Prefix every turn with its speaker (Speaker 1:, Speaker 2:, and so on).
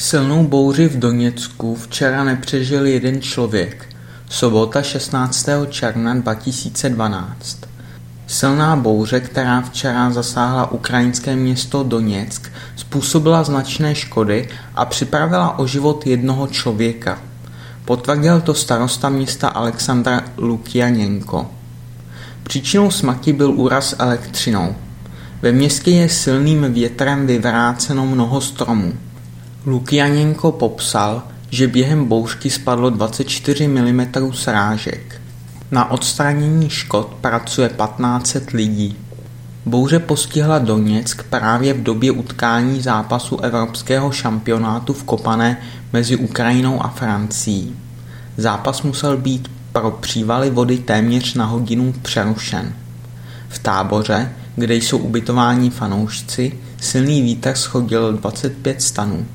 Speaker 1: Silnou bouři v Doněcku včera nepřežil jeden člověk. Sobota 16. června 2012. Silná bouře, která včera zasáhla ukrajinské město Doněck, způsobila značné škody a připravila o život jednoho člověka. Potvrdil to starosta města Alexandra Lukianěnko. Příčinou smrti byl úraz elektřinou. Ve městě je silným větrem vyvráceno mnoho stromů. Lukianěnko popsal, že během bouřky spadlo 24 mm srážek. Na odstranění škod pracuje 1500 lidí. Bouře postihla Doněck právě v době utkání zápasu evropského šampionátu v Kopané mezi Ukrajinou a Francií. Zápas musel být pro přívaly vody téměř na hodinu přerušen. V táboře, kde jsou ubytováni fanoušci, silný vítr schodil 25 stanů.